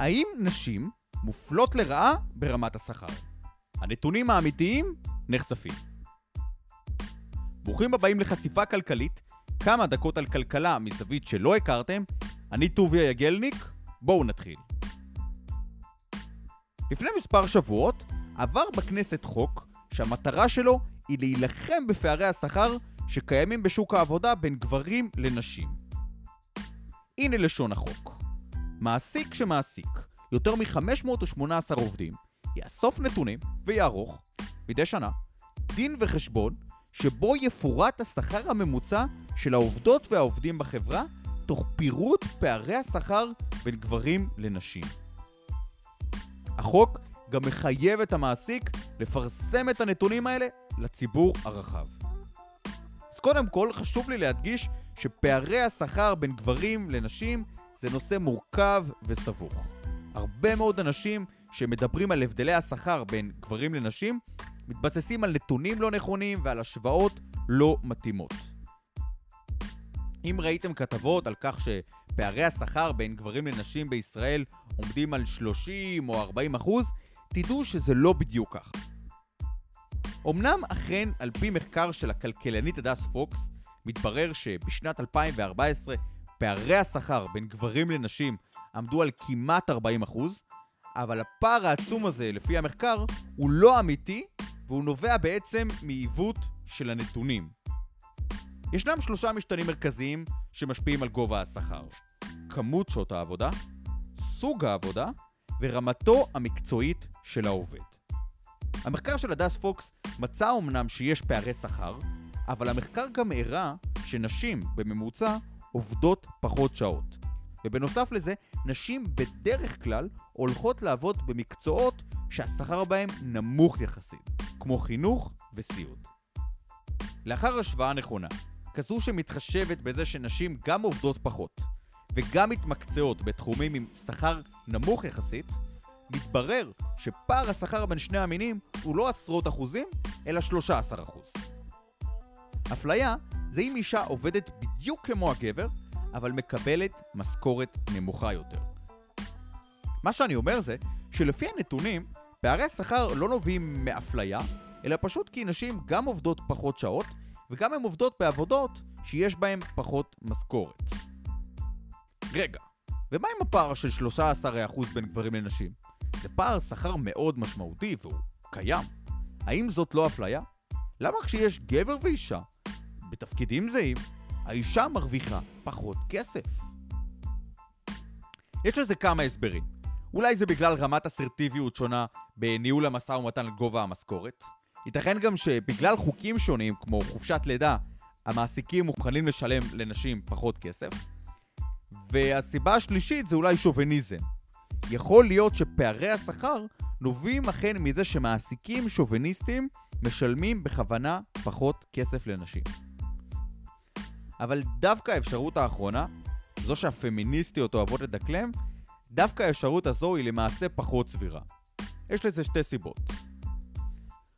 האם נשים מופלות לרעה ברמת השכר? הנתונים האמיתיים נחשפים. ברוכים הבאים לחשיפה כלכלית, כמה דקות על כלכלה מזווית שלא הכרתם. אני טוביה יגלניק, בואו נתחיל. לפני מספר שבועות עבר בכנסת חוק שהמטרה שלו היא להילחם בפערי השכר שקיימים בשוק העבודה בין גברים לנשים. הנה לשון החוק. מעסיק שמעסיק יותר מ-518 עובדים יאסוף נתונים ויערוך מדי שנה דין וחשבון שבו יפורט השכר הממוצע של העובדות והעובדים בחברה תוך פירוט פערי השכר בין גברים לנשים. החוק גם מחייב את המעסיק לפרסם את הנתונים האלה לציבור הרחב. אז קודם כל חשוב לי להדגיש שפערי השכר בין גברים לנשים זה נושא מורכב וסבוך. הרבה מאוד אנשים שמדברים על הבדלי השכר בין גברים לנשים מתבססים על נתונים לא נכונים ועל השוואות לא מתאימות. אם ראיתם כתבות על כך שפערי השכר בין גברים לנשים בישראל עומדים על 30 או 40 אחוז, תדעו שזה לא בדיוק כך. אמנם אכן, על פי מחקר של הכלכלנית הדס פוקס, מתברר שבשנת 2014 פערי השכר בין גברים לנשים עמדו על כמעט 40 אחוז, אבל הפער העצום הזה, לפי המחקר, הוא לא אמיתי, והוא נובע בעצם מעיוות של הנתונים. ישנם שלושה משתנים מרכזיים שמשפיעים על גובה השכר. כמות שעות העבודה, סוג העבודה ורמתו המקצועית של העובד. המחקר של הדס פוקס מצא אמנם שיש פערי שכר, אבל המחקר גם הראה שנשים בממוצע עובדות פחות שעות. ובנוסף לזה, נשים בדרך כלל הולכות לעבוד במקצועות שהשכר בהם נמוך יחסית, כמו חינוך וסיעוד. לאחר השוואה נכונה, כזו שמתחשבת בזה שנשים גם עובדות פחות, וגם מתמקצעות בתחומים עם שכר נמוך יחסית, מתברר שפער השכר בין שני המינים הוא לא עשרות אחוזים, אלא 13 אחוז. אפליה זה אם אישה עובדת בדיוק כמו הגבר, אבל מקבלת משכורת נמוכה יותר. מה שאני אומר זה שלפי הנתונים, פערי השכר לא נובעים מאפליה, אלא פשוט כי נשים גם עובדות פחות שעות, וגם הן עובדות בעבודות שיש בהן פחות משכורת. רגע, ומה עם הפער של 13% בין גברים לנשים? זה פער שכר מאוד משמעותי והוא קיים. האם זאת לא אפליה? למה כשיש גבר ואישה בתפקידים זהים, האישה מרוויחה פחות כסף? יש לזה כמה הסברים. אולי זה בגלל רמת אסרטיביות שונה בניהול המשא ומתן על גובה המשכורת. ייתכן גם שבגלל חוקים שונים כמו חופשת לידה, המעסיקים מוכנים לשלם לנשים פחות כסף. והסיבה השלישית זה אולי שוביניזם. יכול להיות שפערי השכר נובעים אכן מזה שמעסיקים שוביניסטים משלמים בכוונה פחות כסף לנשים. אבל דווקא האפשרות האחרונה, זו שהפמיניסטיות אוהבות לדקלם, דווקא האפשרות הזו היא למעשה פחות סבירה. יש לזה שתי סיבות.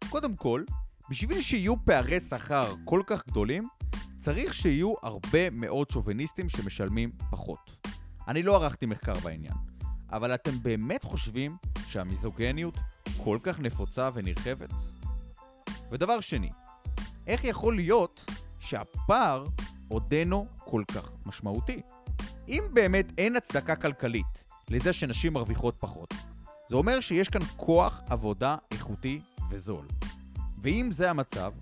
קודם כל, בשביל שיהיו פערי שכר כל כך גדולים, צריך שיהיו הרבה מאוד שוביניסטים שמשלמים פחות. אני לא ערכתי מחקר בעניין, אבל אתם באמת חושבים שהמיזוגניות כל כך נפוצה ונרחבת? ודבר שני, איך יכול להיות שהפער עודנו כל כך משמעותי? אם באמת אין הצדקה כלכלית לזה שנשים מרוויחות פחות, זה אומר שיש כאן כוח עבודה איכותי וזול. ואם זה המצב,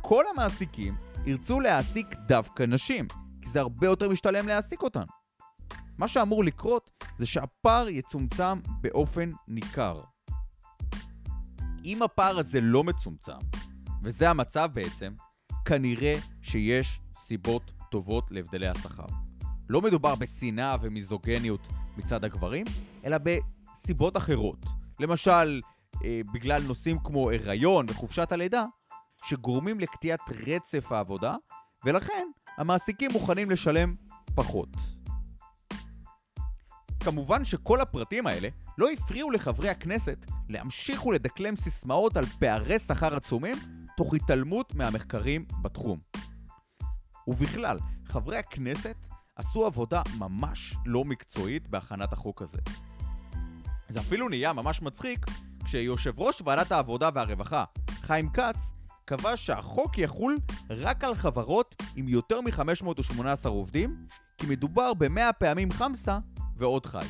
כל המעסיקים ירצו להעסיק דווקא נשים, כי זה הרבה יותר משתלם להעסיק אותן. מה שאמור לקרות זה שהפער יצומצם באופן ניכר. אם הפער הזה לא מצומצם, וזה המצב בעצם, כנראה שיש סיבות טובות להבדלי השכר. לא מדובר בשנאה ומיזוגניות מצד הגברים, אלא בסיבות אחרות. למשל, אה, בגלל נושאים כמו הריון וחופשת הלידה, שגורמים לקטיעת רצף העבודה, ולכן המעסיקים מוכנים לשלם פחות. כמובן שכל הפרטים האלה לא הפריעו לחברי הכנסת להמשיך ולדקלם סיסמאות על פערי שכר עצומים, תוך התעלמות מהמחקרים בתחום. ובכלל, חברי הכנסת עשו עבודה ממש לא מקצועית בהכנת החוק הזה. זה אפילו נהיה ממש מצחיק כשיושב ראש ועדת העבודה והרווחה, חיים כץ, קבע שהחוק יחול רק על חברות עם יותר מ-518 עובדים, כי מדובר ב-100 פעמים חמסה ועוד חי.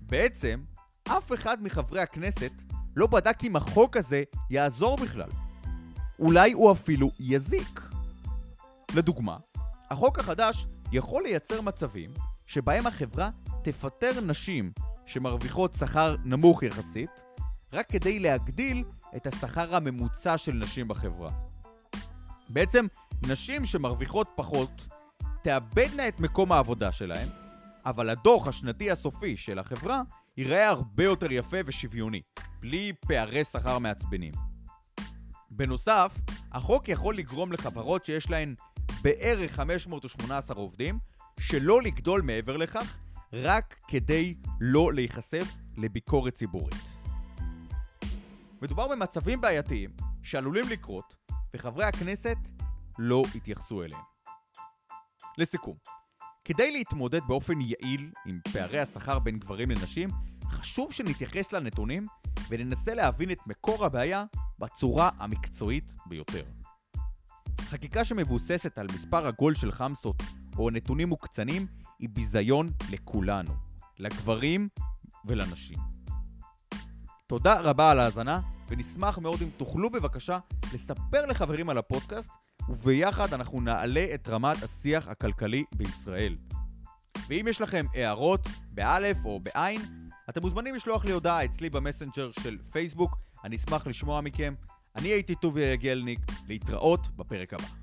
בעצם, אף אחד מחברי הכנסת לא בדק אם החוק הזה יעזור בכלל. אולי הוא אפילו יזיק. לדוגמה, החוק החדש יכול לייצר מצבים שבהם החברה תפטר נשים שמרוויחות שכר נמוך יחסית, רק כדי להגדיל את השכר הממוצע של נשים בחברה. בעצם, נשים שמרוויחות פחות תאבדנה את מקום העבודה שלהן, אבל הדוח השנתי הסופי של החברה ייראה הרבה יותר יפה ושוויוני, בלי פערי שכר מעצבנים. בנוסף, החוק יכול לגרום לחברות שיש להן בערך 518 עובדים, שלא לגדול מעבר לכך, רק כדי לא להיחשף לביקורת ציבורית. מדובר במצבים בעייתיים שעלולים לקרות, וחברי הכנסת לא התייחסו אליהם. לסיכום, כדי להתמודד באופן יעיל עם פערי השכר בין גברים לנשים, חשוב שנתייחס לנתונים וננסה להבין את מקור הבעיה בצורה המקצועית ביותר. חקיקה שמבוססת על מספר עגול של חמסות או נתונים מוקצנים היא ביזיון לכולנו, לגברים ולנשים. תודה רבה על ההאזנה, ונשמח מאוד אם תוכלו בבקשה לספר לחברים על הפודקאסט, וביחד אנחנו נעלה את רמת השיח הכלכלי בישראל. ואם יש לכם הערות, באלף או בעין, אתם מוזמנים לשלוח לי הודעה אצלי במסנג'ר של פייסבוק, אני אשמח לשמוע מכם. אני הייתי טוביה יגלניק, להתראות בפרק הבא.